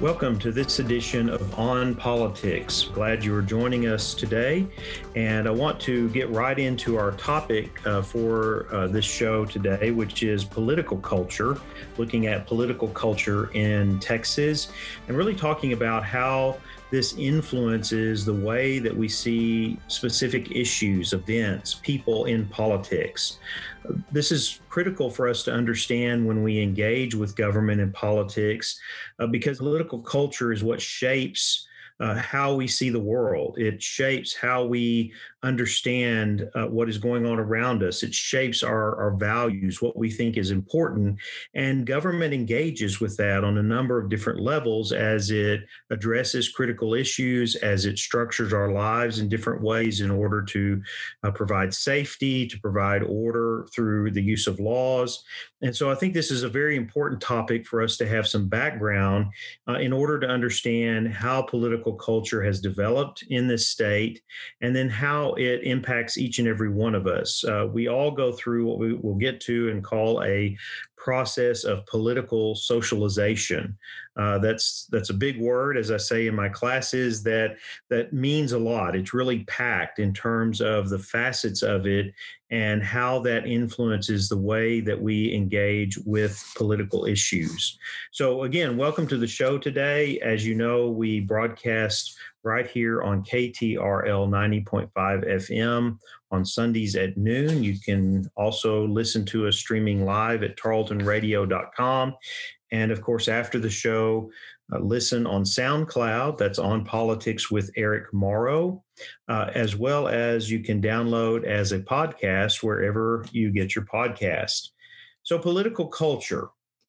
Welcome to this edition of On Politics. Glad you are joining us today. And I want to get right into our topic uh, for uh, this show today, which is political culture, looking at political culture in Texas, and really talking about how this influences the way that we see specific issues, events, people in politics. This is critical for us to understand when we engage with government and politics uh, because political culture is what shapes uh, how we see the world. It shapes how we understand uh, what is going on around us. It shapes our, our values, what we think is important. And government engages with that on a number of different levels as it addresses critical issues, as it structures our lives in different ways in order to uh, provide safety, to provide order through the use of laws. And so I think this is a very important topic for us to have some background uh, in order to understand how political culture has developed in this state and then how it impacts each and every one of us. Uh, we all go through what we will get to and call a process of political socialization. Uh, that's that's a big word, as I say in my classes. That that means a lot. It's really packed in terms of the facets of it and how that influences the way that we engage with political issues. So again, welcome to the show today. As you know, we broadcast right here on KTRL 90.5 FM on Sundays at noon. You can also listen to us streaming live at tarletonradio.com. And of course, after the show, uh, listen on SoundCloud. That's on Politics with Eric Morrow, uh, as well as you can download as a podcast wherever you get your podcast. So, political culture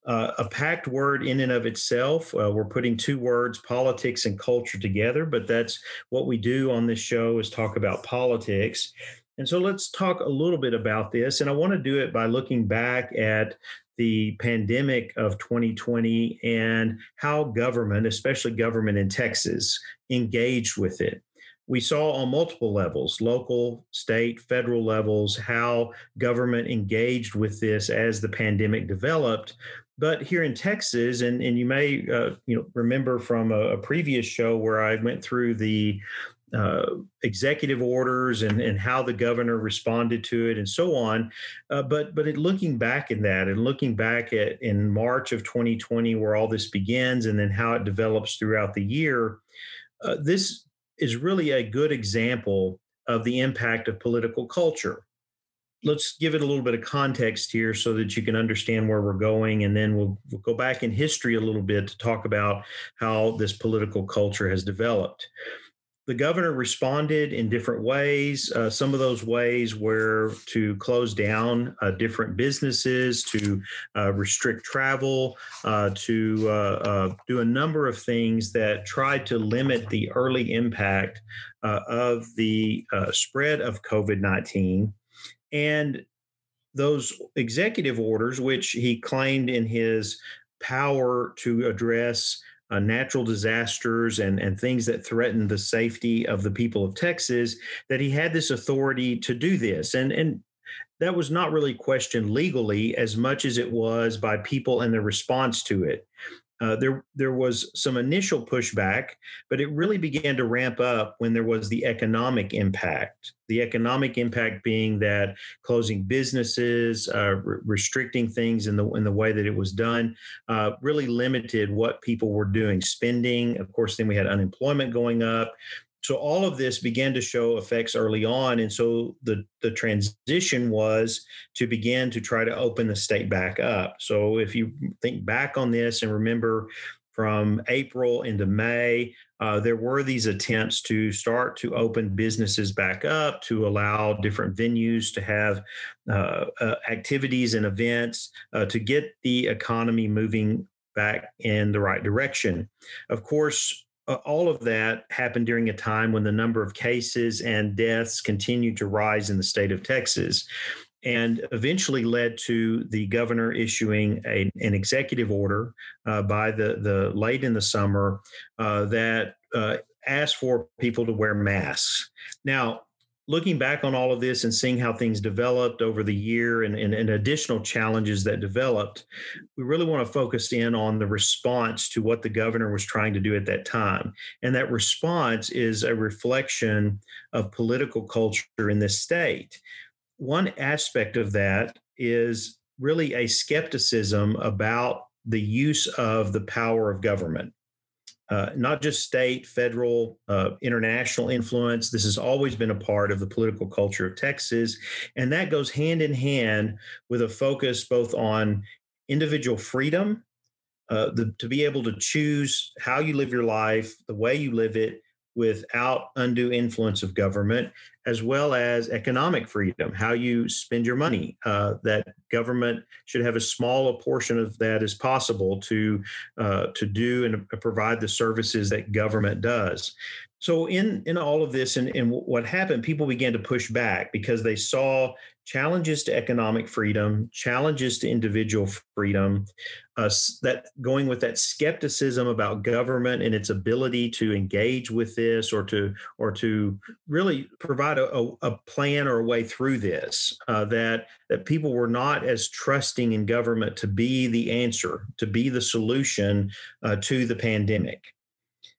uh, a packed word in and of itself. Uh, we're putting two words, politics and culture, together, but that's what we do on this show is talk about politics. And so let's talk a little bit about this. And I want to do it by looking back at the pandemic of 2020 and how government, especially government in Texas, engaged with it we saw on multiple levels local, state, federal levels how government engaged with this as the pandemic developed. But here in Texas, and, and you may uh, you know remember from a, a, previous show where I went through the uh, executive orders and, and how the governor responded to it and so on. Uh, but but looking back in that and looking back at in March of 2020 where all this begins and then how it develops throughout the year, uh, this is really a good example of the impact of political culture let's give it a little bit of context here so that you can understand where we're going and then we'll, we'll, go back in history a little bit to talk about how this political culture has developed. The governor responded in different ways uh, some of those ways were to close down uh, different businesses to uh, restrict travel uh, to uh, uh, do a number of things that tried to limit the early impact of the spread of covid-19 and those executive orders, which he claimed in his power to address uh, natural disasters and, and things that threaten the safety of the people of Texas, that he had this authority to do this. And, and that was not really questioned legally as much as it was by people and their response to it. Uh, there there was some initial pushback, but it really began to ramp up when there was the economic impact. The economic impact being that closing businesses, uh, re- restricting things in the in the way that it was done, uh, really limited what people were doing, spending. Of course, then we had unemployment going up so all of this began to show effects early on and so the the transition was to begin to try to open the state back up. So if you think back on this and remember from april into may uh, there were these attempts to start to open businesses back up to allow different venues to have uh, uh, activities and events uh, to get the economy moving back in the right direction. Of course uh, all of that happened during a time when the number of cases and deaths continued to rise in the state of Texas and eventually led to the governor issuing a, an executive order uh, by the, the late in the summer uh, that uh, asked for people to wear masks. Now, looking back on all of this and seeing how things developed over the year and, and, and, additional challenges that developed, we really want to focus in on the response to what the governor was trying to do at that time. And that response is a reflection of political culture in this state. One aspect of that is really a skepticism about the use of the power of government uh, not just state, federal, uh, international influence. This has always been a part of the political culture of Texas. And that goes hand in hand with a focus both on individual freedom, uh, the, to be able to choose how you live your life, the way you live it, without undue influence of government, as well as economic freedom, how you spend your money. Uh, that government should have as small a portion of that as possible to uh, to do and provide the services that government does. So in in all of this and, and what happened, people began to push back because they saw challenges to economic freedom, challenges to individual freedom, uh, that going with that skepticism about government and its ability to engage with this or to or to really provide a, a plan or a way through this. Uh, that that people were not as trusting in government to be the answer, to be the solution uh, to the pandemic.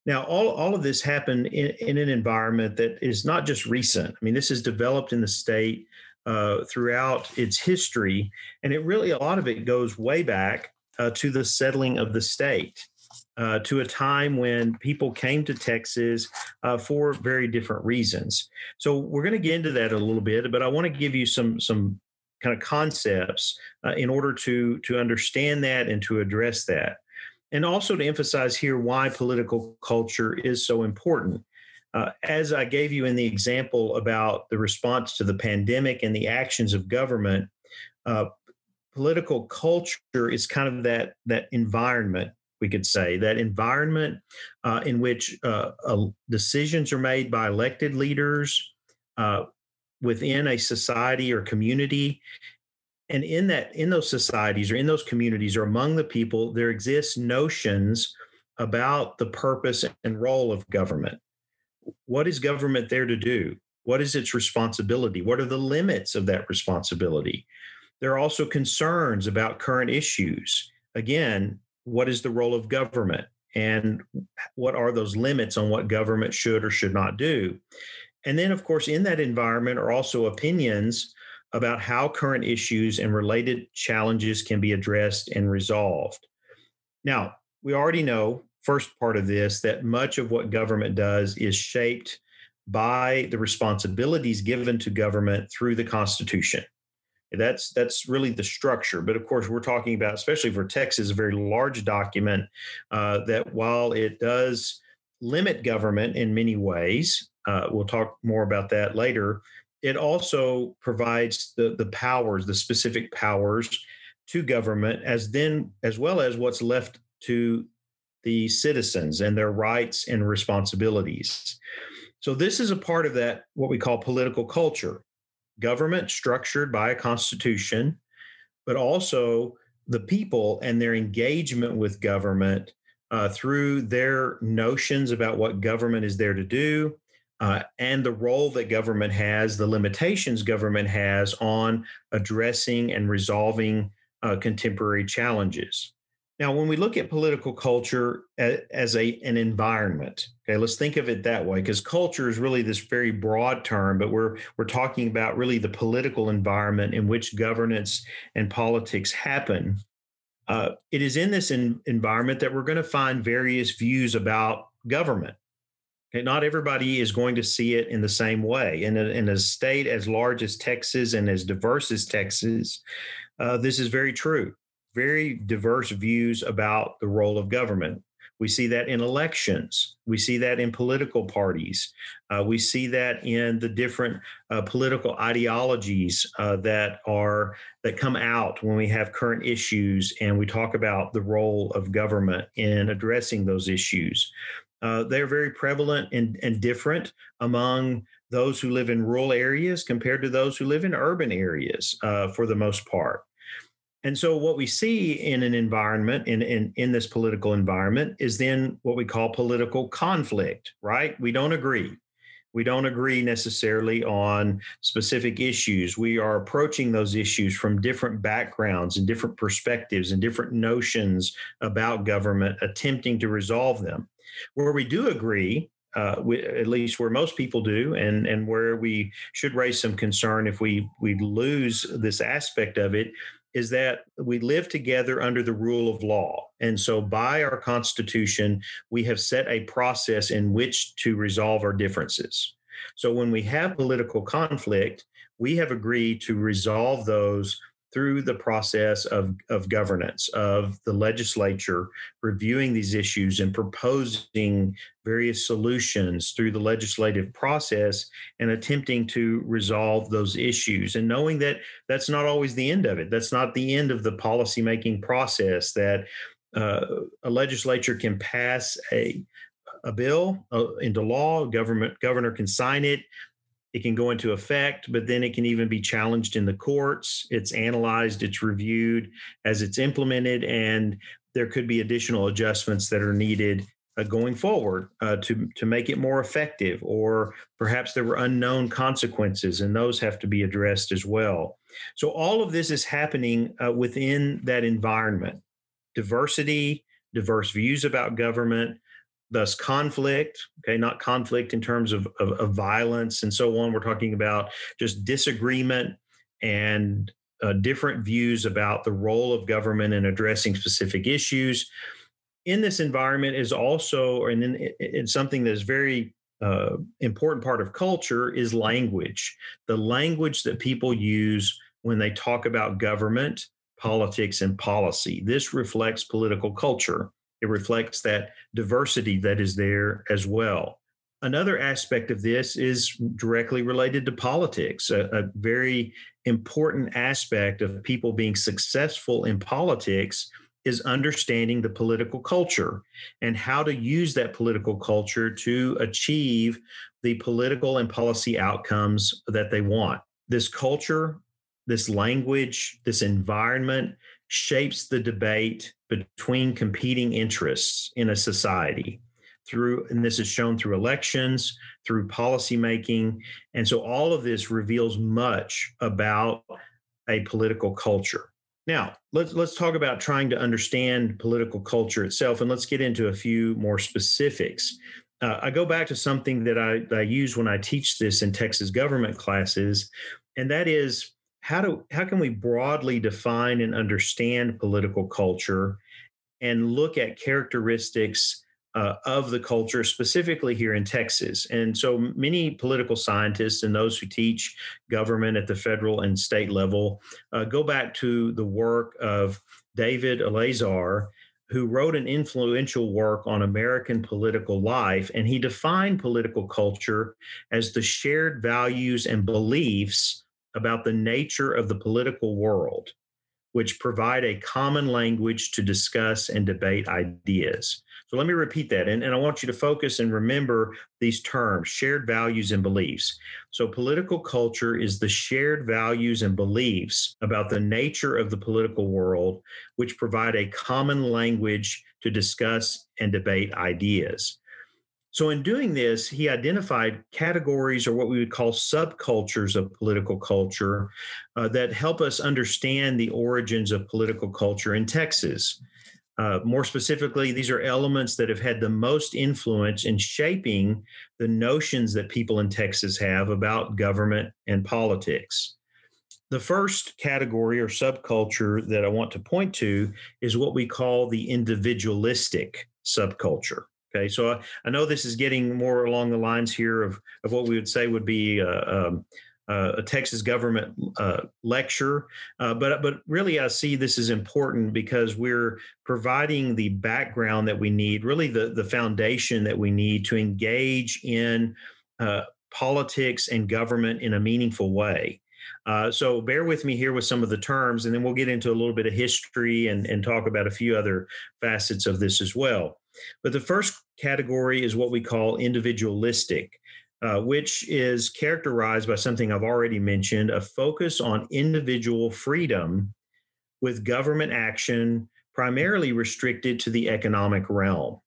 Now, all, all of this happened in, in an environment that is not just recent. I mean, this is developed in the state uh, throughout its history. And it really, a lot of it goes way back uh, to the settling of the state. Uh, to a time when people came to Texas uh, for very different reasons. So we're going to get into that a little bit, but I want to give you some some kind of concepts uh, in order to to understand that and to address that, and also to emphasize here why political culture is so important. Uh, as I gave you in the example about the response to the pandemic and the actions of government, uh, political culture is kind of that that environment we could say that environment uh, in which uh, decisions are made by elected leaders uh, within a society or community and in that in those societies or in those communities or among the people there exists notions about the purpose and role of government what is government there to do? What is its responsibility? What are the limits of that responsibility? There are also concerns about current issues. Again, what is the role of government? And what are those limits on what government should or should not do? And then, of course, in that environment are also opinions about how current issues and related challenges can be addressed and resolved. Now, we already know first part of this that much of what government does is shaped by the responsibilities given to government through the Constitution. That's that's really the structure. But of course, we're talking about, especially for Texas, a very large document uh, that while it does limit government in many ways, uh, we'll talk more about that later. It also provides the the powers, the specific powers to government, as then as well as what's left to the citizens and their rights and responsibilities. So, this is a part of that, what we call political culture government structured by a constitution, but also the people and their engagement with government uh, through their notions about what government is there to do. Uh, and the role that government has, the limitations government has on addressing and resolving uh, contemporary challenges. Now, when we look at political culture as a an environment, okay, let's think of it that way, because culture is really this very broad term, but we're we're talking about really the political environment in which governance and politics happen. Uh, it is in this in, environment that we're going to find various views about government. Okay, not everybody is going to see it in the same way. In a, in a state as large as Texas and as diverse as Texas, uh, this is very true very diverse views about the role of government. We see that in elections. We see that in political parties. Uh, we see that in the different uh, political ideologies uh, that are that come out when we have current issues and we talk about the role of government in addressing those issues. Uh, they're very prevalent and, and different among those who live in rural areas compared to those who live in urban areas uh, for the most part. And so what we see in an environment, in, in, in this political environment, is then what we call political conflict, right? We don't agree. We don't agree necessarily on specific issues. We are approaching those issues from different backgrounds and different perspectives and different notions about government, attempting to resolve them. Where we do agree, uh, we, at least where most people do, and and where we should raise some concern if we we lose this aspect of it, is that we live together under the rule of law. And so, by our Constitution, we have set a process in which to resolve our differences. So, when we have political conflict, we have agreed to resolve those through the process of, of governance, of the legislature reviewing these issues and proposing various solutions through the legislative process and attempting to resolve those issues. And knowing that that's not always the end of it, that's not the end of the policymaking process, that uh, a legislature can pass a a bill uh, into law, government governor can sign it, it can go into effect, but then it can even be challenged in the courts. It's analyzed, it's reviewed as it's implemented, and there could be additional adjustments that are needed uh, going forward uh, to to make it more effective, or perhaps there were unknown consequences, and those have to be addressed as well. So all of this is happening uh, within that environment. Diversity, diverse views about government, thus conflict okay not conflict in terms of, of, of, violence and so on. We're talking about just disagreement and uh, different views about the role of government in addressing specific issues. In this environment is also and in, it's something that is very uh, important part of culture is language. The language that people use when they talk about government politics and policy. This reflects political culture it reflects that diversity that is there as well. Another aspect of this is directly related to politics, a, a very important aspect of people being successful in politics is understanding the political culture and how to use that political culture to achieve the political and policy outcomes that they want. This culture, this language, this environment shapes the debate between competing interests in a society through and this is shown through elections through policy making and so all of this reveals much about a political culture. Now let's let's talk about trying to understand political culture itself and let's get into a few more specifics. Uh, i go back to something that I, that I use when i teach this in texas government classes and that is how do how can we broadly define and understand political culture and look at characteristics uh, of the culture specifically here in Texas. And so many political scientists and those who teach government at the federal and state level uh, go back to the work of David Elazar, who wrote an influential work on American political life. And he defined political culture as the shared values and beliefs about the nature of the political world, which provide a common language to discuss and debate ideas. So let me repeat that. And, and I want you to focus and remember these terms shared values and beliefs. So, political culture is the shared values and beliefs about the nature of the political world, which provide a common language to discuss and debate ideas. So, in doing this, he identified categories or what we would call subcultures of political culture uh, that help us understand the origins of political culture in Texas. Uh, more specifically, these are elements that have had the most influence in shaping the notions that people in Texas have about government and politics. The first category or subculture that I want to point to is what we call the individualistic subculture. Okay, so I, I, know this is getting more along the lines here of, of what we would say would be uh, um, a Texas government uh, lecture, uh, but but really I see this as important because we're providing the background that we need, really the the foundation that we need to engage in uh, politics and government in a meaningful way. Uh, so bear with me here with some of the terms, and then we'll get into a little bit of history and, and talk about a few other facets of this as well. But the first category is what we call individualistic, uh, which is characterized by something I've already mentioned a focus on individual freedom with government action primarily restricted to the economic realm.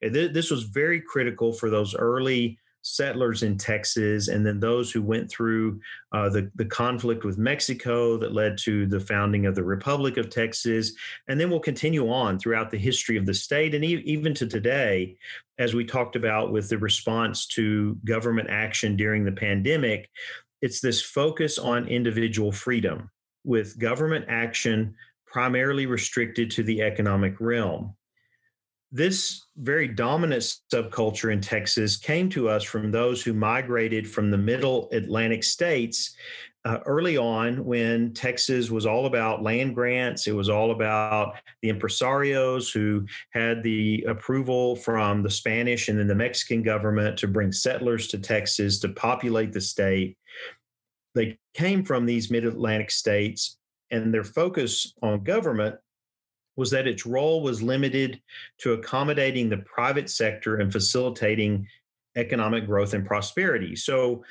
This was very critical for those early settlers in Texas, and then those who went through uh, the, the conflict with Mexico that led to the founding of the Republic of Texas. And then we'll continue on throughout the history of the state and e- even to today, as we talked about with the response to government action during the pandemic. It's this focus on individual freedom with government action primarily restricted to the economic realm this very dominant subculture in Texas came to us from those who migrated from the middle Atlantic states uh, early on when Texas was all about land grants. It was all about the impresarios who had the approval from the Spanish and then the Mexican government to bring settlers to Texas to populate the state. They came from these mid Atlantic states, and their focus on government was that its role was limited to accommodating the private sector and facilitating economic growth and prosperity. So,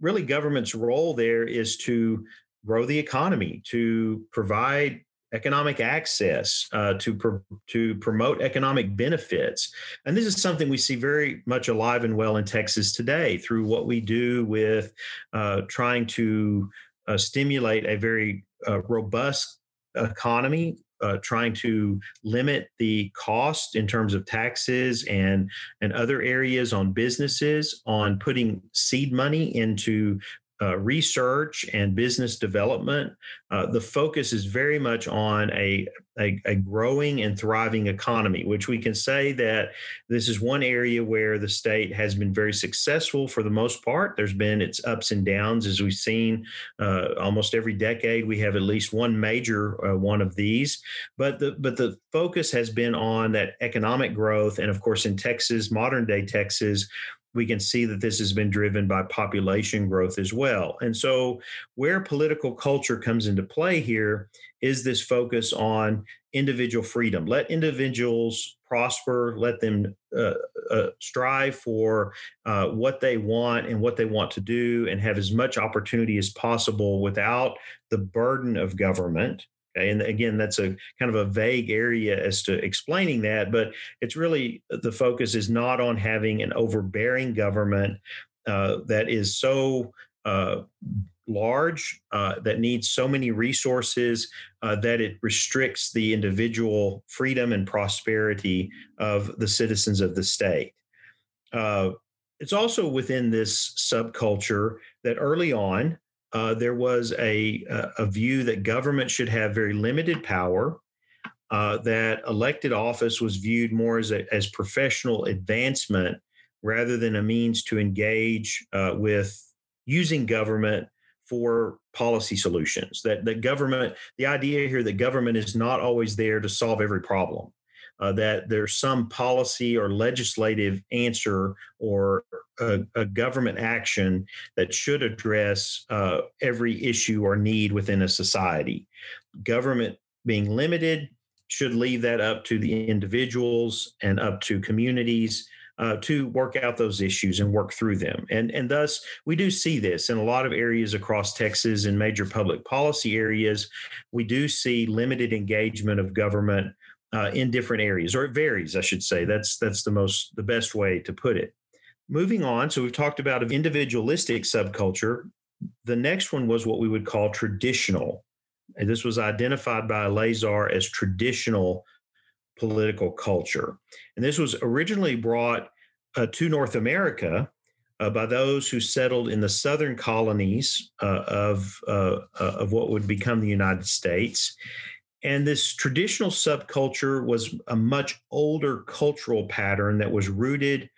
really, government's role there is to grow the economy, to provide economic access, uh, to to promote economic benefits, and this is something we see very much alive and well in Texas today through what we do with uh, trying to uh, stimulate a very uh, robust economy uh, trying to limit the cost in terms of taxes and and other areas on businesses on putting seed money into uh, research and business development, uh, the focus is very much on a, a, a, growing and thriving economy, which we can say that this is one area where the state has been very successful for the most part. There's been its ups and downs, as we've seen uh, almost every decade. We have at least one major uh, one of these, but the but the focus has been on that economic growth, and of course in Texas, modern day Texas, we can see that this has been driven by population growth as well. And so, where political culture comes into play here is this focus on individual freedom. Let individuals prosper, let them uh, uh, strive for uh, what they want and what they want to do, and have as much opportunity as possible without the burden of government. And again, that's a kind of a vague area as to explaining that, but it's really the focus is not on having an overbearing government uh, that is so uh, large, uh, that needs so many resources uh, that it restricts the individual freedom and prosperity of the citizens of the state. Uh, it's also within this subculture that early on, uh, there was a, a view that government should have very limited power, uh, that elected office was viewed more as, a, as professional advancement rather than a means to engage uh, with using government for policy solutions. That the government, the idea here that government is not always there to solve every problem uh, that there's some policy or legislative answer or a, a government action that should address uh, every issue or need within a society. Government being limited should leave that up to the individuals and up to communities uh, to work out those issues and work through them. And, and thus, we do see this in a lot of areas across Texas and major public policy areas. We do see limited engagement of government uh, in different areas, or it varies, I should say. That's that's the most the best way to put it. Moving on, so we've talked about an individualistic subculture. The next one was what we would call traditional. And this was identified by Elazar as traditional political culture. And this was originally brought uh, to North America uh, by those who settled in the southern colonies uh, of, uh, uh, of what would become the United States. And this traditional subculture was a much older cultural pattern that was rooted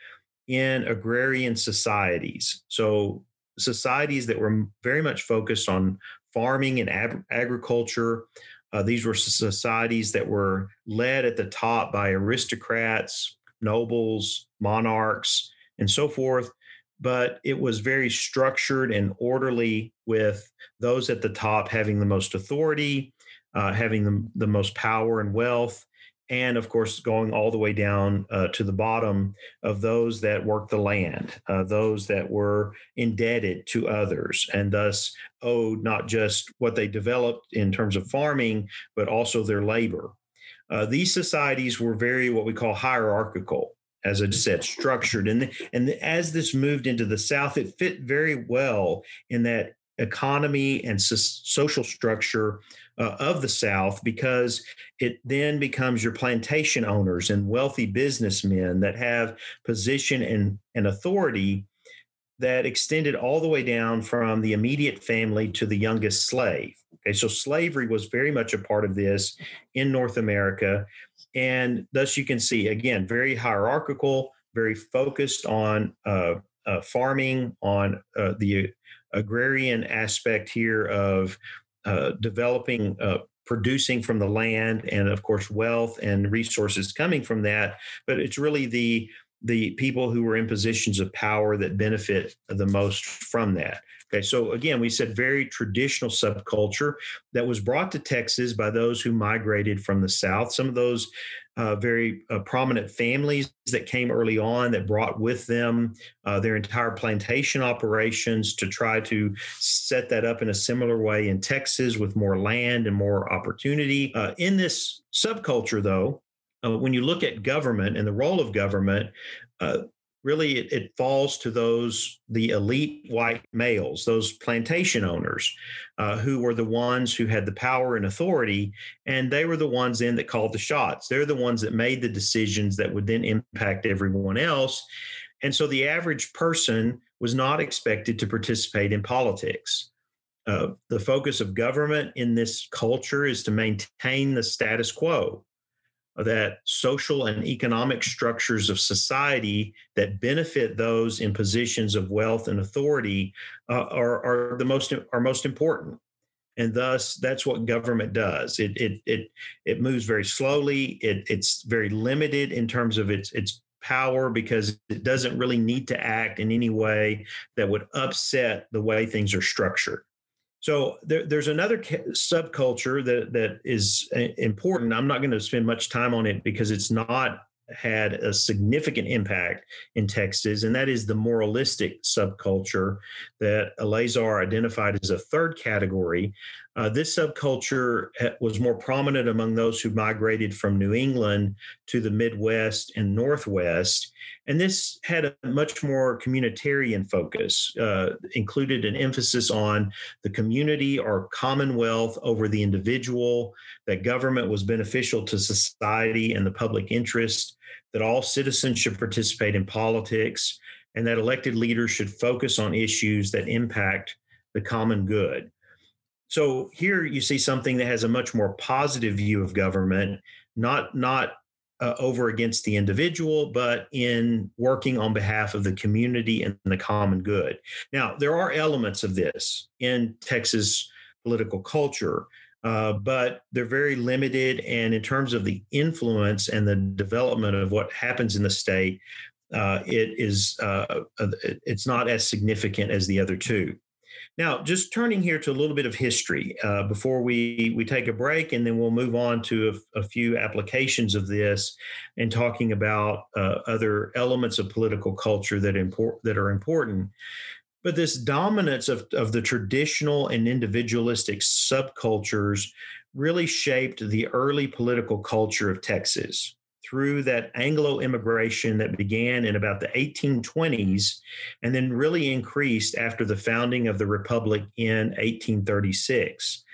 in agrarian societies. So, societies that were very much focused on farming and ag- agriculture. Uh, these were societies that were led at the top by aristocrats, nobles, monarchs, and so forth. But it was very structured and orderly, with those at the top having the most authority uh, having the, the most power and wealth, and of course going all the way down uh, to the bottom of those that worked the land, uh, those that were indebted to others, and thus owed not just what they developed in terms of farming, but also their labor. Uh, these societies were very what we call hierarchical. as I said, structured. And, and as this moved into the South, it fit very well in that economy and so- social structure uh, of the South because it then becomes your plantation owners and wealthy businessmen that have position and, and authority that extended all the way down from the immediate family to the youngest slave. Okay, so slavery was very much a part of this in North America. And thus, you can see again, very hierarchical, very focused on uh, uh, farming, on uh, the agrarian aspect here of uh, developing, uh, producing from the land, and of course, wealth and resources coming from that. But it's really the the people who were in positions of power that benefit the most from that. Okay, so again, we said very traditional subculture that was brought to Texas by those who migrated from the South. Some of those uh, very uh, prominent families that came early on that brought with them uh, their entire plantation operations to try to set that up in a similar way in Texas with more land and more opportunity. Uh, in this subculture, though, uh, when you look at government and the role of government, uh, really it, it, falls to those the elite white males those plantation owners uh, who were the ones who had the power and authority and they were the ones then that called the shots. They're the ones that made the decisions that would then impact everyone else. And so the average person was not expected to participate in politics. Uh, the focus of government in this culture is to maintain the status quo that social and economic structures of society that benefit those in positions of wealth and authority uh, are, are the most are most important. And thus that's what government does. It it it, it moves very slowly. It, it's very limited in terms of its its power because it doesn't really need to act in any way that would upset the way things are structured so there, there's another subculture that that is uh, important. I'm not going to spend much time on it because it's not had a significant impact in Texas, and that is the moralistic subculture that Elazar identified as a third category. Uh, this subculture was more prominent among those who migrated from New England to the Midwest and Northwest. And this had a much more communitarian focus, uh, included an emphasis on the community or commonwealth over the individual, that government was beneficial to society and the public interest, that all citizens should participate in politics, and that elected leaders should focus on issues that impact the common good. So here you see something that has a much more positive view of government, not not uh, over against the individual, but in working on behalf of the community and the common good. Now, there are elements of this in Texas political culture, uh, but they're very limited. And in terms of the influence and the development of what happens in the state, uh, it is uh, uh, it's not as significant as the other two. Now, just turning here to a little bit of history uh, before we, we take a break, and then we'll move on to a, a few applications of this and talking about uh, other elements of political culture that, import, that are important. But this dominance of, of the traditional and individualistic subcultures really shaped the early political culture of Texas through that Anglo immigration that began in about the 1820s and then really increased after the founding of the Republic in 1836.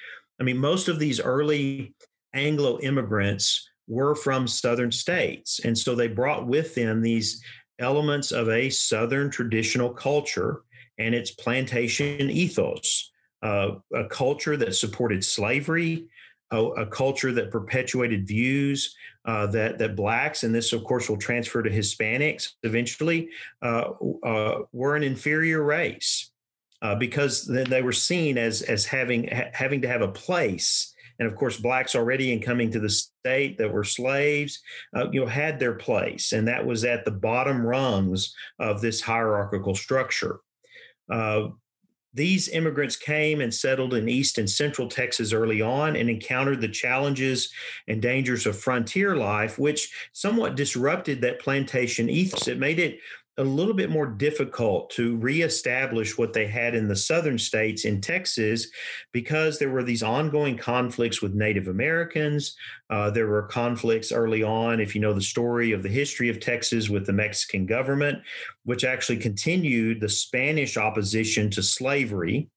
I mean, most of these early Anglo immigrants were from Southern states. And so they brought with them these elements of a Southern traditional culture and its plantation ethos, uh, a culture that supported slavery, a, a culture that perpetuated views uh, that that blacks, and this of course will transfer to Hispanics eventually, uh, uh, were an inferior race uh, because then they were seen as as having ha- having to have a place. And of course, blacks already in coming to the state that were slaves, you know, had their place, and that was at the bottom rungs of this hierarchical structure. Uh, these immigrants came and settled in East and Central Texas early on and encountered the challenges and dangers of frontier life, which somewhat disrupted that plantation ethos. It made it a little bit more difficult to reestablish what they had in the southern states in Texas because there were these ongoing conflicts with Native Americans. Uh, there were conflicts early on, if you know the story of the history of Texas with the Mexican government, which actually continued the Spanish opposition to slavery.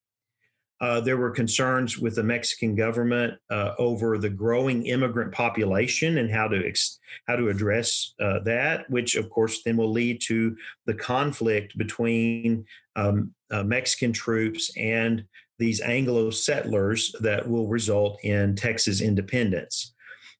Uh, there were concerns with the Mexican government uh, over the growing immigrant population and how to ex- how to address uh, that, which of course then will lead to the conflict between um, uh, Mexican troops and these Anglo settlers that will result in Texas independence.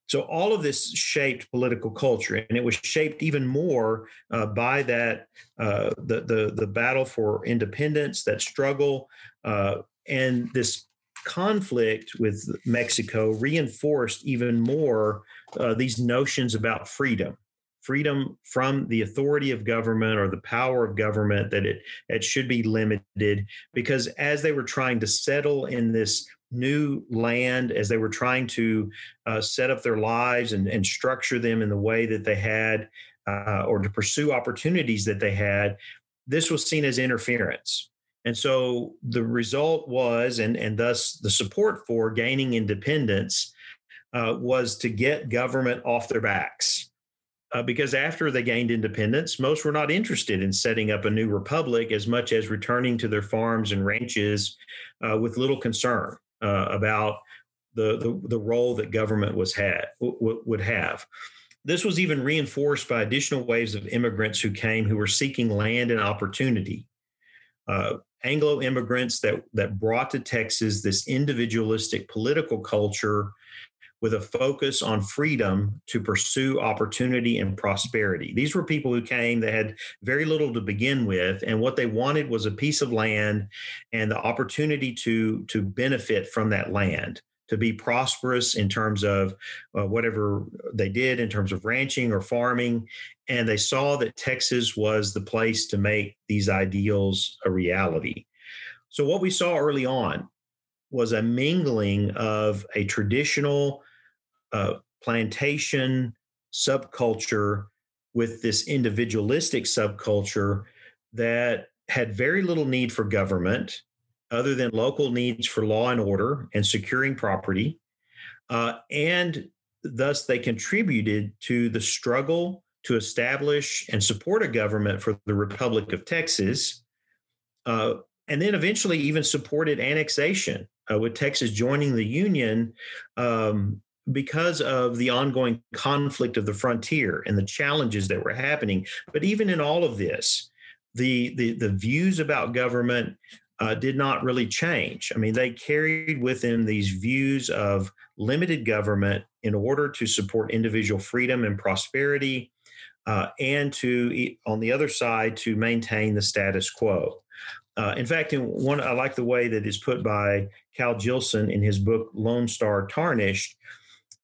So all of this shaped political culture, and it was shaped even more uh, by that uh, the, the the battle for independence, that struggle uh, and this conflict with Mexico reinforced even more uh, these notions about freedom. Freedom from the authority of government or the power of government that it, it should be limited because as they were trying to settle in this new land as they were trying to uh, set up their lives and, and, structure them in the way that they had uh, or to pursue opportunities that they had this was seen as interference and so the result was, and, and thus the support for gaining independence uh, was to get government off their backs. Uh, because after they gained independence, most were not interested in setting up a new republic as much as returning to their farms and ranches uh, with little concern uh, about the, the, the role that government was had w- would have. This was even reinforced by additional waves of immigrants who came who were seeking land and opportunity. Uh, Anglo immigrants that that brought to Texas this individualistic political culture with a focus on freedom to pursue opportunity and prosperity. These were people who came that had very little to begin with, and what they wanted was a piece of land and the opportunity to, to benefit from that land to be prosperous in terms of uh, whatever they did in terms of ranching or farming. And they saw that Texas was the place to make these ideals a reality. So, what we saw early on was a mingling of a traditional uh, plantation subculture with this individualistic subculture that had very little need for government other than local needs for law and order and securing property. Uh, and thus, they contributed to the struggle to establish and support a government for the Republic of Texas, uh, and then eventually even supported annexation uh, with Texas joining the Union. Um, because of the ongoing conflict of the frontier and the challenges that were happening. But even in all of this, the the, the views about government uh, did not really change. I mean, they carried with them these views of limited government in order to support individual freedom and prosperity, uh, and to, on the other side, to maintain the status quo. Uh, in fact, in one, I like the way that is put by Cal Jillson in his book Lone Star Tarnished.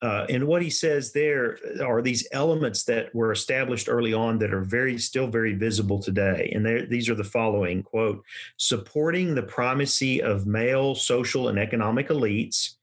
Uh, and what he says there are these elements that were established early on that are very still very visible today. And these are the following quote supporting the primacy of male social and economic elites.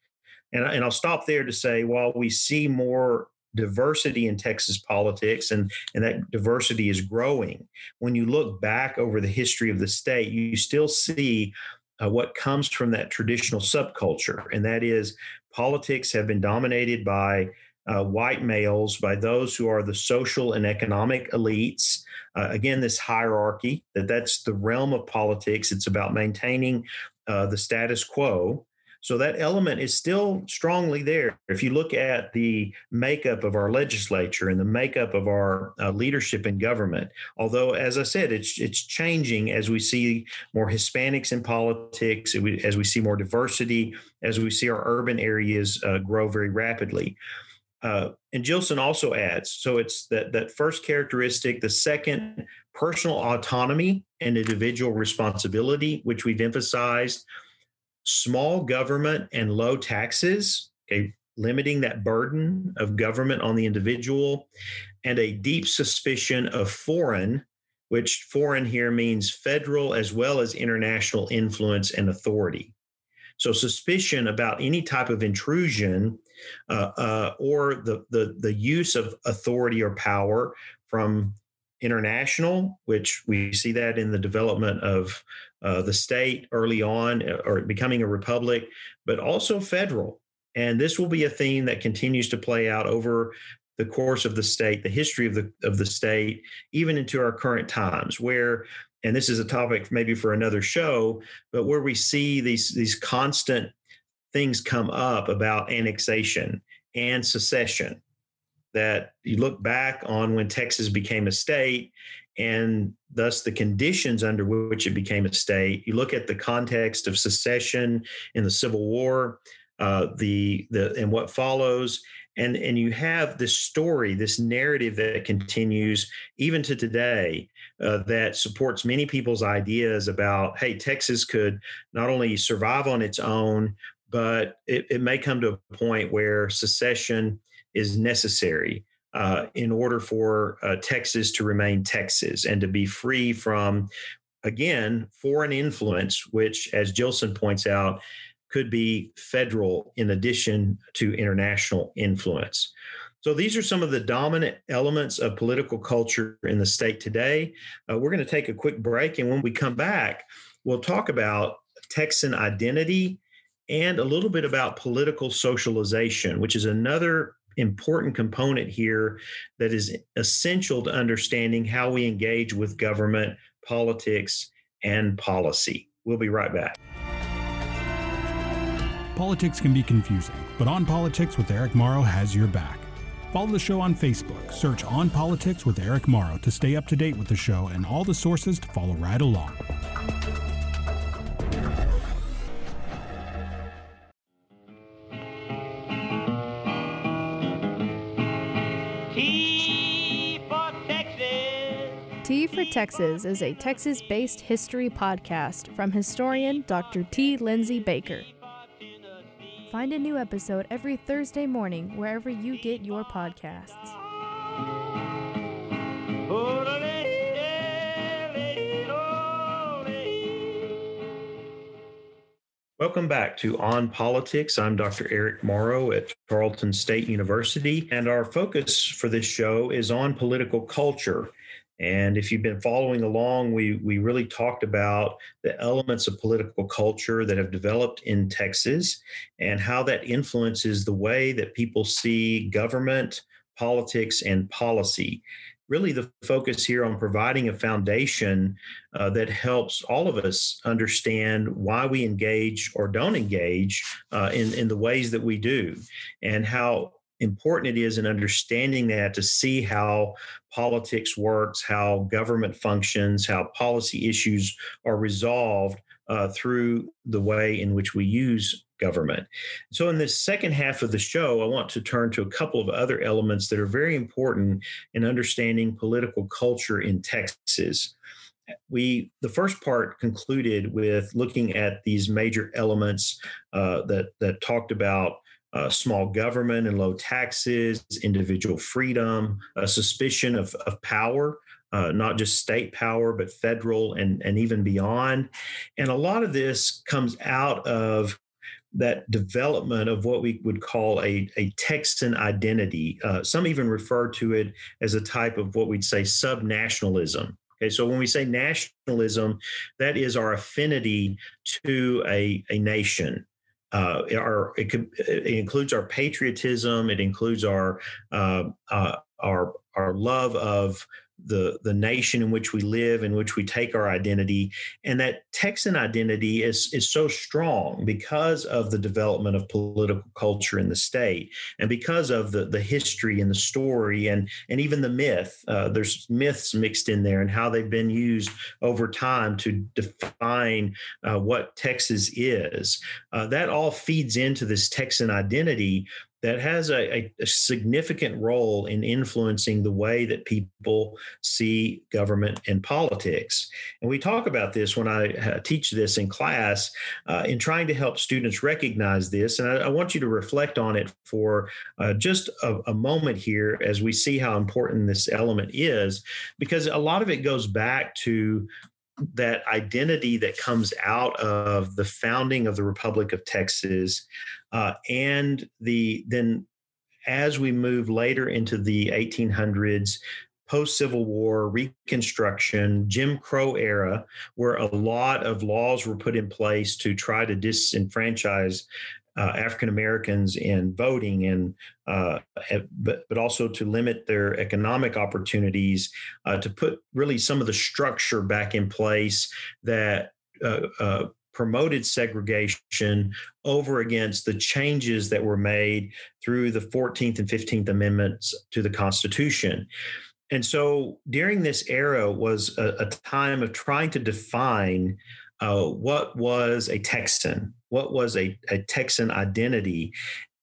And, and i'll stop there to say while we see more diversity in texas politics and, and that diversity is growing when you look back over the history of the state you still see uh, what comes from that traditional subculture, and that is politics have been dominated by uh, white males, by those who are the social and economic elites. Uh, again, this hierarchy that that's the realm of politics. It's about maintaining uh, the status quo. So that element is still strongly there. If you look at the makeup of our legislature and the makeup of our uh, leadership in government, although as I said, it's it's changing as we see more Hispanics in politics, as we see more diversity, as we see our urban areas uh, grow very rapidly. Uh, and Jillson also adds, so it's that that first characteristic, the second, personal autonomy and individual responsibility, which we've emphasized small government and low taxes, okay, limiting that burden of government on the individual, and a deep suspicion of foreign, which foreign here means federal as well as international influence and authority. So suspicion about any type of intrusion uh, uh, or the, the the use of authority or power from international, which we see that in the development of uh, the state early on uh, or becoming a republic, but also federal. And this will be a theme that continues to play out over the course of the state, the history of the of the state, even into our current times, where and this is a topic maybe for another show, but where we see these these constant things come up about annexation and secession that you look back on when Texas became a state and thus the conditions under which it became a state. You look at the context of secession in the Civil War, uh, the the and what follows, and and you have this story, this narrative that continues even to today uh, that supports many people's ideas about hey, Texas could not only survive on its own, but it, it may come to a point where secession is necessary uh, in order for uh, Texas to remain Texas and to be free from, again, foreign influence, which, as Gilson points out, could be federal in addition to international influence. So these are some of the dominant elements of political culture in the state today. Uh, we're going to take a quick break. And when we come back, we'll talk about Texan identity and a little bit about political socialization, which is another important component here that is essential to understanding how we engage with government, politics, and policy. We'll be right back. Politics can be confusing, but On Politics with Eric Morrow has your back. Follow the show on Facebook. Search On Politics with Eric Morrow to stay up to date with the show and all the sources to follow right along. T for Texas is a Texas based history podcast from historian Dr. T. Lindsay Baker. Find a new episode every Thursday morning wherever you get your podcasts. Welcome back to On Politics. I'm Dr. Eric Morrow at Tarleton State University, and our focus for this show is on political culture. And if you've been following along, we, we really talked about the elements of political culture that have developed in Texas and how that influences the way that people see government, politics, and policy. Really, the focus here on providing a foundation uh, that helps all of us understand why we engage or don't engage uh, in, in the ways that we do, and how important it is in understanding that to see how politics works, how government functions, how policy issues are resolved uh, through the way in which we use government. So, in this second half of the show, I want to turn to a couple of other elements that are very important in understanding political culture in Texas. We the first part concluded with looking at these major elements uh, that that talked about uh, small government and low taxes, individual freedom, a suspicion of, of power, uh, not just state power, but federal and, and even beyond. And a lot of this comes out of that development of what we would call a, a Texan identity. Uh, some even refer to it as a type of what we'd say subnationalism. Okay, so when we say nationalism, that is our affinity to a, a nation, uh, our it, could, it, includes our patriotism. It includes our uh, uh, our our love of the the nation in which we live, in which we take our identity, and that Texan identity is is so strong because of the development of political culture in the state, and because of the the history and the story, and and even the myth. Uh, there's myths mixed in there, and how they've been used over time to define uh, what Texas is. Uh, that all feeds into this Texan identity that has a, a, significant role in influencing the way that people see government and politics. And we talk about this when I uh, teach this in class uh, in trying to help students recognize this. And I, I want you to reflect on it for uh, just a, a moment here as we see how important this element is, because a lot of it goes back to that identity that comes out of the founding of the Republic of Texas, uh, and the then as we move later into the 1800s, post Civil War, Reconstruction, Jim Crow era, where a lot of laws were put in place to try to disenfranchise uh, African Americans in voting and uh, but but also to limit their economic opportunities, uh, to put really some of the structure back in place that. Uh, uh, promoted segregation over against the changes that were made through the 14th and 15th amendments to the constitution and so during this era was a, a time of trying to define uh, what was a Texan, what was a, a Texan identity,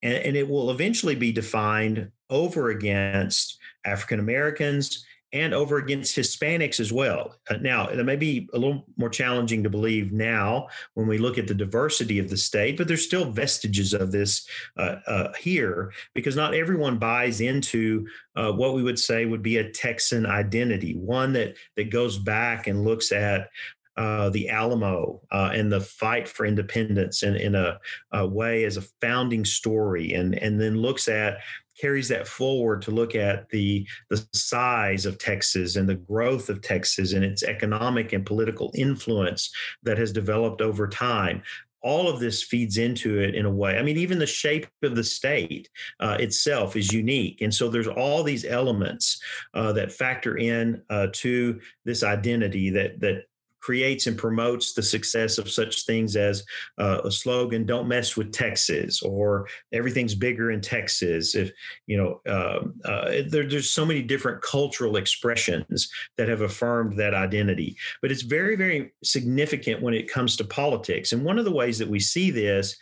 and, and it will eventually be defined over against African Americans and over against Hispanics as well. Uh, now, it may be a little more challenging to believe now when we look at the diversity of the state, but there's still vestiges of this uh, uh, here because not everyone buys into uh, what we would say would be a Texan identity, one that that goes back and looks at uh, the Alamo uh, and the fight for independence in, in a, a, way as a founding story, and and then looks at carries that forward to look at the the size of Texas and the growth of Texas and its economic and political influence that has developed over time all of this feeds into it in a way. I mean, even the shape of the state uh, itself is unique, and so there's all these elements uh, that factor in uh, to this identity that that creates and promotes the success of such things as uh, a slogan "Don't mess with Texas" or "Everything's bigger in Texas." If you know, um, uh, there, there's so many different cultural expressions that have affirmed that identity. But it's very, very significant when it comes to politics. And one of the ways that we see this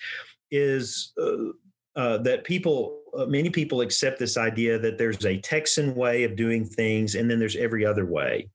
is. Uh, uh that people uh, many people accept this idea that there's a Texan way of doing things and then there's every other way.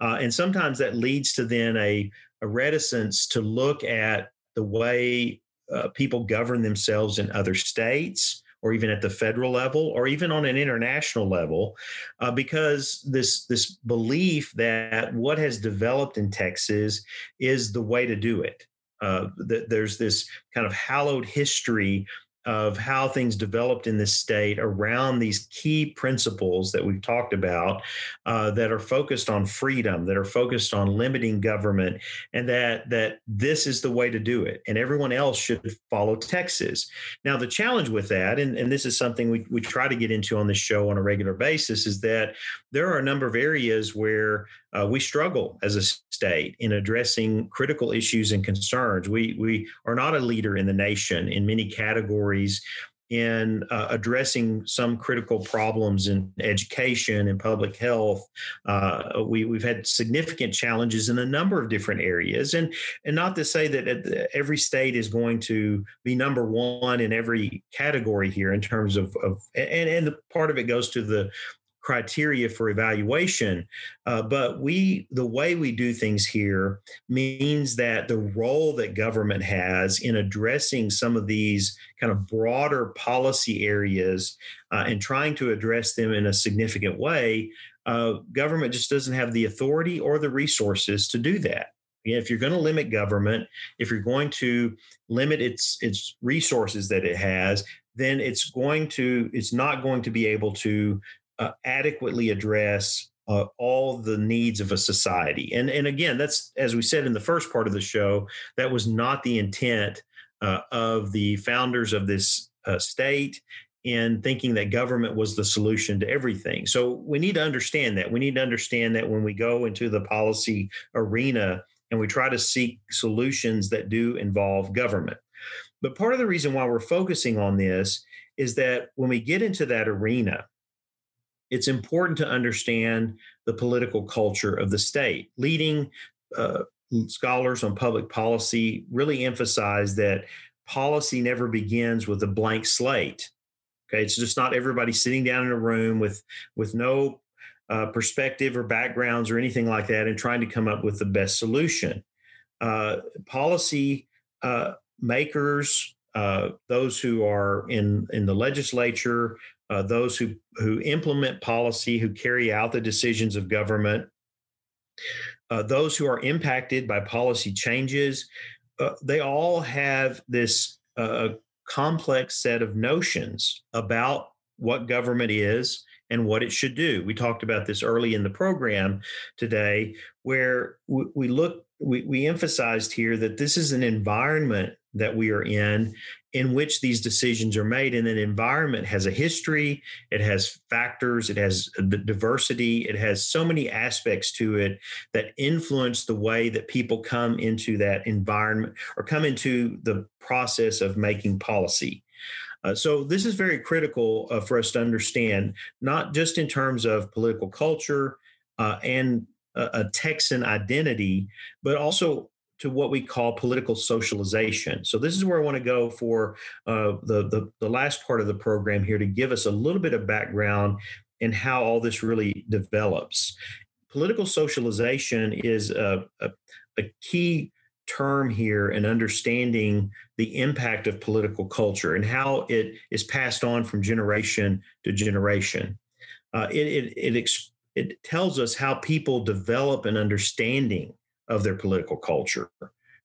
Uh, and sometimes that leads to then a, a reticence to look at the way uh, people govern themselves in other states or even at the federal level or even on an international level uh, because this this belief that what has developed in texas is the way to do it. Uh, that there's this kind of hallowed history of how things developed in this state around these key principles that we've talked about uh, that are focused on freedom, that are focused on limiting government, and that that this is the way to do it, and everyone else should follow Texas. Now, the challenge with that, and, and this is something we, we try to get into on this show on a regular basis, is that there are a number of areas where uh, we struggle as a state in addressing critical issues and concerns. We we are not a leader in the nation in many categories in uh, addressing some critical problems in education and public health. Uh, we, we've had significant challenges in a number of different areas, and and not to say that every state is going to be number one in every category here in terms of, of and and part of it goes to the criteria for evaluation. Uh, but we, the way we do things here means that the role that government has in addressing some of these kind of broader policy areas uh, and trying to address them in a significant way, uh, government just doesn't have the authority or the resources to do that. If you're going to limit government, if you're going to limit its its resources that it has, then it's going to it's not going to be able to uh, adequately address uh, all the needs of a society. And and again, that's as we said in the first part of the show, that was not the intent uh, of the founders of this uh, state in thinking that government was the solution to everything. So we need to understand that. We need to understand that when we go into the policy arena and we try to seek solutions that do involve government. But part of the reason why we're focusing on this is that when we get into that arena, it's important to understand the political culture of the state. Leading uh, scholars on public policy really emphasize that policy never begins with a blank slate. Okay, it's just not everybody sitting down in a room with with no uh, perspective or backgrounds or anything like that and trying to come up with the best solution. Uh, policy uh, makers, uh, those who are in in the legislature, uh, those who, who implement policy, who carry out the decisions of government, uh, those who are impacted by policy changes, uh, they all have this uh, complex set of notions about what government is and what it should do. We talked about this early in the program today, where we, we look, we, we emphasized here that this is an environment that we are in in which these decisions are made. And an environment has a history it has factors it has the diversity it has so many aspects to it that influence the way that people come into that environment or come into the process of making policy. Uh, so this is very critical uh, for us to understand not just in terms of political culture uh, and a, a texan identity but also to what we call political socialization. So this is where I want to go for uh, the, the, the last part of the program here to give us a little bit of background in how all this really develops. Political socialization is a, a, a key term here in understanding the impact of political culture and how it is passed on from generation to generation. Uh, it, it, it, it tells us how people develop an understanding of their political culture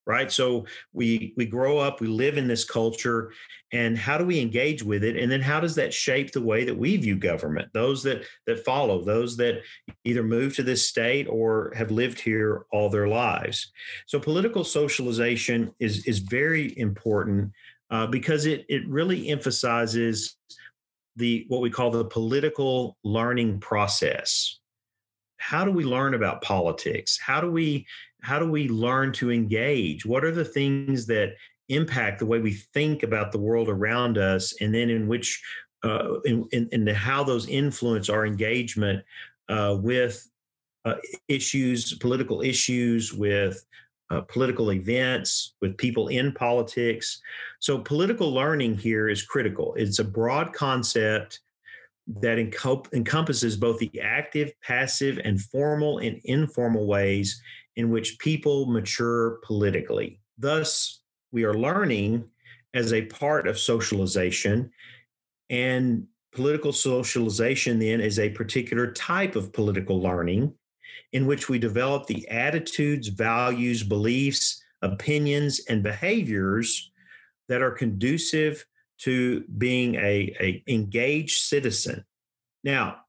right? So we we grow up we live in this culture and how do we engage with it? And then how does that shape the way that we view government? Those that that follow those that either move to this state or have lived here all their lives. So political socialization is is very important uh, because it it really emphasizes the what we call the political learning process. How do we learn about politics? How do we how do we learn to engage? What are the things that impact the way we think about the world around us, and then in which uh, in, in, in how those influence our engagement uh, with uh, issues, political issues, with uh, political events, with people in politics. So, political learning here is critical. It's a broad concept that encompasses both the active, passive, and formal and informal ways in which people mature politically. Thus, we are learning as a part of socialization, and political socialization then is a particular type of political learning in which we develop the attitudes, values, beliefs, opinions, and behaviors that are conducive to being a, a engaged citizen. Now,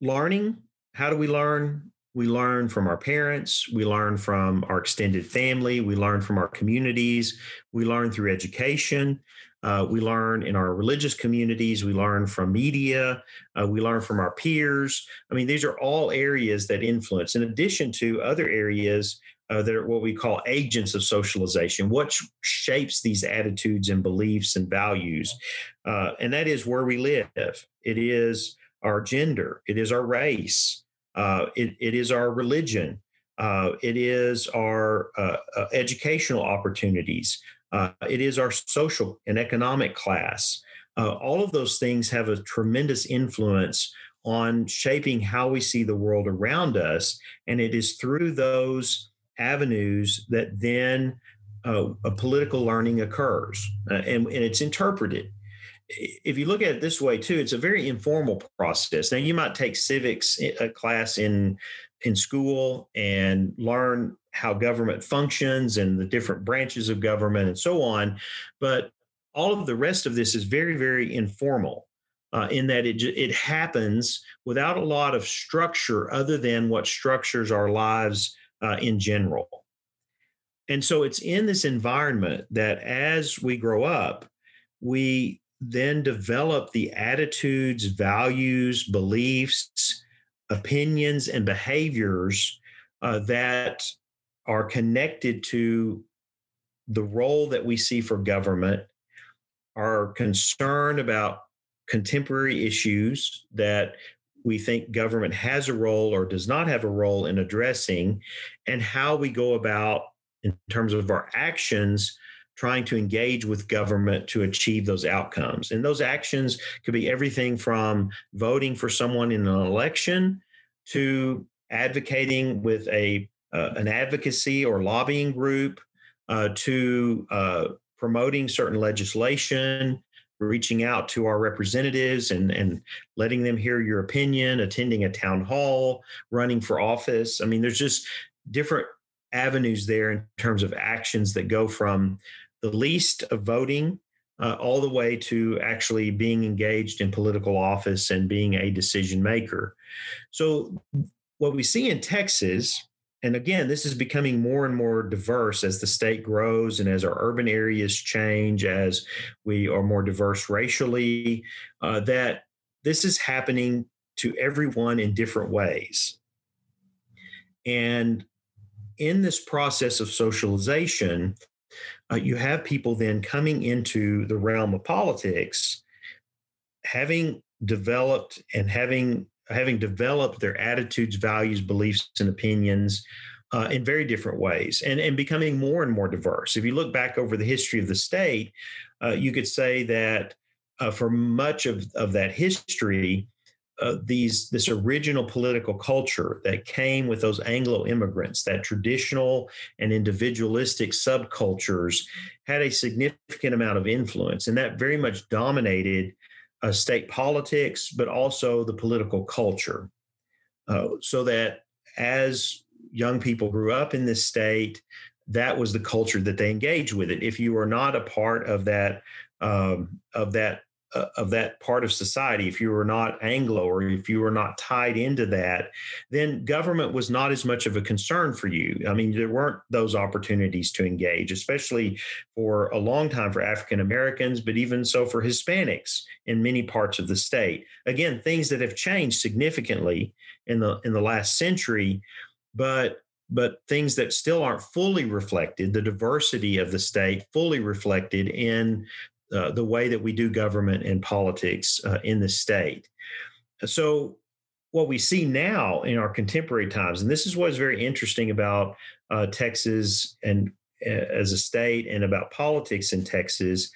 learning, how do we learn? We learn from our parents, we learn from our extended family, we learn from our communities, we learn through education. Uh, we learn in our religious communities, we learn from media, uh, we learn from our peers. I mean, these are all areas that influence, in addition to other areas uh, that are what we call agents of socialization. What sh- shapes these attitudes and beliefs and values? Uh, and that is where we live, it is our gender, it is our race, uh, it, it is our religion. Uh, it is our uh, uh educational opportunities. Uh, it is our social and economic class. All of those things have a tremendous influence on shaping how we see the world around us. And it is through those avenues that then a political learning occurs and, and it's interpreted if you look at it this way too, it's a very informal process. Now you might take civics eh, a class in in school and learn how government functions and the different branches of government and so on, but all of the rest of this is very very informal. Uh, in that it it happens without a lot of structure other than what structures our lives uh, in general. And so it's in this environment that as we grow up, we then develop the attitudes, values, beliefs, opinions, and behaviors uh, that are connected to the role that we see for government, our concern about contemporary issues that we think government has a role or does not have a role in addressing, and how we go about, in terms of our actions, trying to engage with government to achieve those outcomes. And those actions could be everything from voting for someone in an election to advocating with a uh, an advocacy or lobbying group uh, to uh, promoting certain legislation, reaching out to our representatives and, and letting them hear your opinion, attending a town hall, running for office. I mean, there's just different avenues there in terms of actions that go from the least of voting uh, all the way to actually being engaged in political office and being a decision maker. So, what we see in Texas, and again, this is becoming more and more diverse as the state grows and as our urban areas change, as we are more diverse racially, uh, that this is happening to everyone in different ways. And in this process of socialization, uh, you have people then coming into the realm of politics, having developed and having having developed their attitudes, values, beliefs, and opinions uh, in very different ways, and and becoming more and more diverse. If you look back over the history of the state, uh, you could say that uh, for much of of that history, these this original political culture that came with those Anglo immigrants, that traditional and individualistic subcultures, had a significant amount of influence, and that very much dominated uh, state politics, but also the political culture. Uh, so that as young people grew up in this state, that was the culture that they engaged with it. If you were not a part of that um, of that uh, of that part of society, if you were not Anglo or if you were not tied into that, then government was not as much of a concern for you. I mean, there weren't those opportunities to engage, especially for a long time for African Americans, but even so for Hispanics in many parts of the state. Again, things that have changed significantly in the in the last century, but but things that still aren't fully reflected, the diversity of the state fully reflected in uh, the way that we do government and politics uh, in the state. So, what we see now in our contemporary times, and this is what is very interesting about uh, Texas and uh, as a state and about politics in Texas,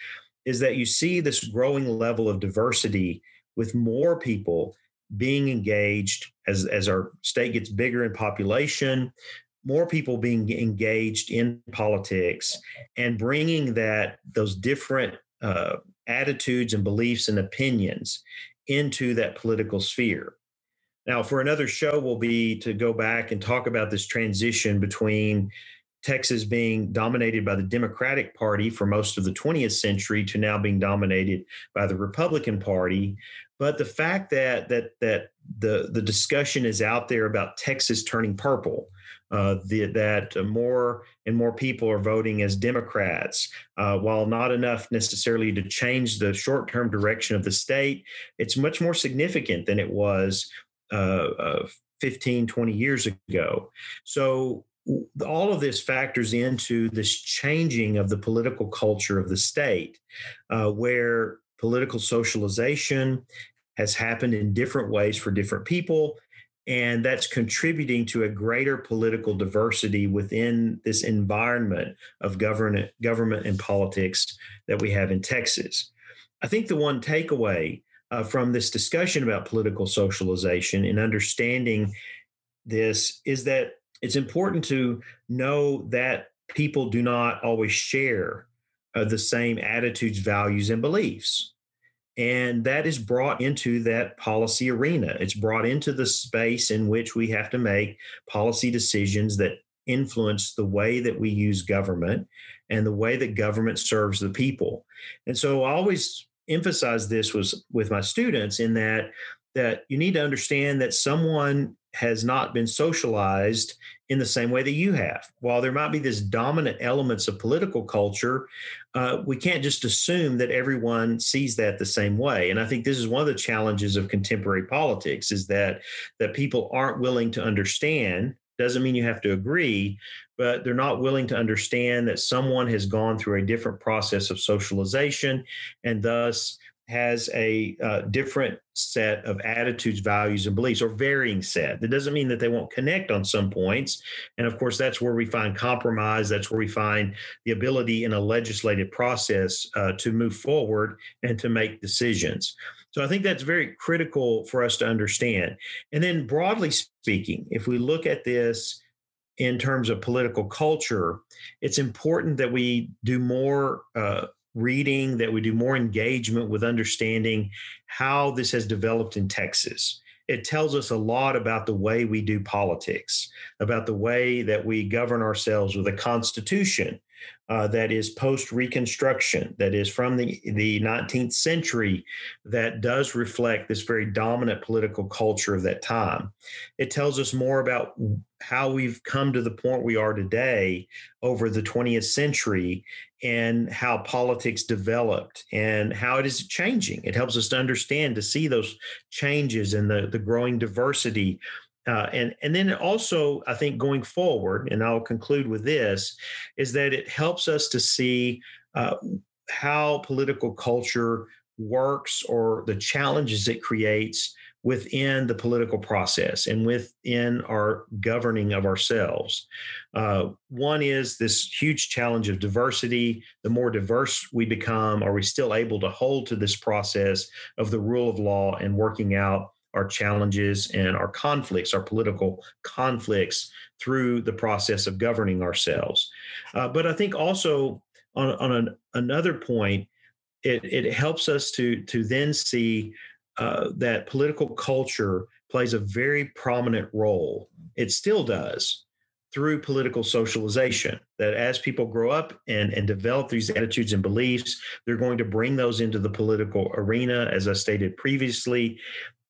is that you see this growing level of diversity with more people being engaged as, as our state gets bigger in population, more people being engaged in politics and bringing that those different uh, attitudes and beliefs and opinions into that political sphere. Now, for another show, will be to go back and talk about this transition between Texas being dominated by the Democratic Party for most of the 20th century to now being dominated by the Republican Party. But the fact that that that the the discussion is out there about Texas turning purple, uh, the, that more and more people are voting as Democrats. Uh, while not enough necessarily to change the short term direction of the state, it's much more significant than it was uh, uh 15, 20 years ago. So, all of this factors into this changing of the political culture of the state, uh, where political socialization has happened in different ways for different people and that's contributing to a greater political diversity within this environment of government, government and politics that we have in Texas. I think the one takeaway uh, from this discussion about political socialization and understanding this is that it's important to know that people do not always share uh, the same attitudes, values, and beliefs. And that is brought into that policy arena. It's brought into the space in which we have to make policy decisions that influence the way that we use government and the way that government serves the people. And so I always emphasize this was with my students in that that you need to understand that someone has not been socialized in the same way that you have. While there might be this dominant elements of political culture, uh, we can't just assume that everyone sees that the same way. And I think this is one of the challenges of contemporary politics is that that people aren't willing to understand. Doesn't mean you have to agree, but they're not willing to understand that someone has gone through a different process of socialization and thus has a uh, different set of attitudes, values, and beliefs, or varying set. That doesn't mean that they won't connect on some points. And of course, that's where we find compromise. That's where we find the ability in a legislative process uh, to move forward and to make decisions. So I think that's very critical for us to understand. And then, broadly speaking, if we look at this in terms of political culture, it's important that we do more. Uh, reading, that we do more engagement with understanding how this has developed in Texas. It tells us a lot about the way we do politics, about the way that we govern ourselves with a constitution uh, that is post Reconstruction, that is from the, the 19th century, that does reflect this very dominant political culture of that time. It tells us more about how we've come to the point we are today over the 20th century and how politics developed and how it is changing. It helps us to understand, to see those changes and the, the growing diversity uh, and and then also I think going forward, and I'll conclude with this, is that it helps us to see uh, how political culture works or the challenges it creates within the political process and within our governing of ourselves. Uh, one is this huge challenge of diversity. The more diverse we become, are we still able to hold to this process of the rule of law and working out our challenges and our conflicts, our political conflicts through the process of governing ourselves. Uh, but I think also on, on an, another point, it, it helps us to, to then see uh, that political culture plays a very prominent role. It still does through political socialization that as people grow up and, and develop these attitudes and beliefs they're going to bring those into the political arena as i stated previously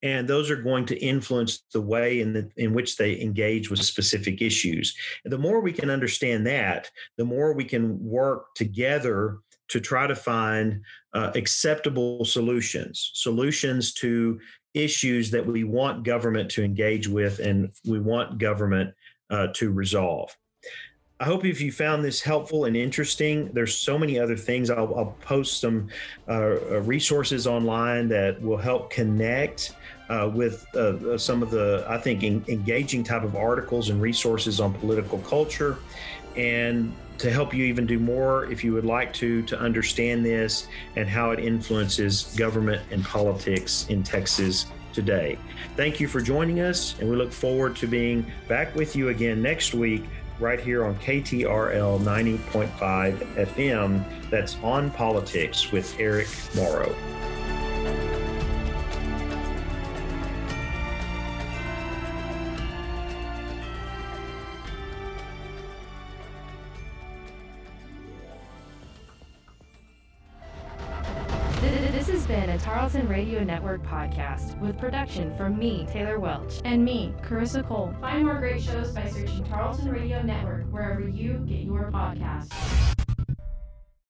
and those are going to influence the way in the, in which they engage with specific issues. And the more we can understand that, the more we can work together to try to find uh, acceptable solutions, solutions to issues that we want government to engage with and we want government uh, to resolve. I hope if you found this helpful and interesting, there's so many other things. I'll, I'll post some uh, uh resources online that will help connect uh, with uh, uh, some of the, I think, in, engaging type of articles and resources on political culture. And to help you even do more, if you would like to, to understand this and how it influences government and politics in Texas today. Thank you for joining us, and we look forward to being back with you again next week right here on KTRL 90.5 FM. That's on politics with Eric Morrow. Network podcast with production from me, Taylor Welch, and me, Carissa Cole. Find more great shows by searching Tarleton Radio Network wherever you get your podcasts.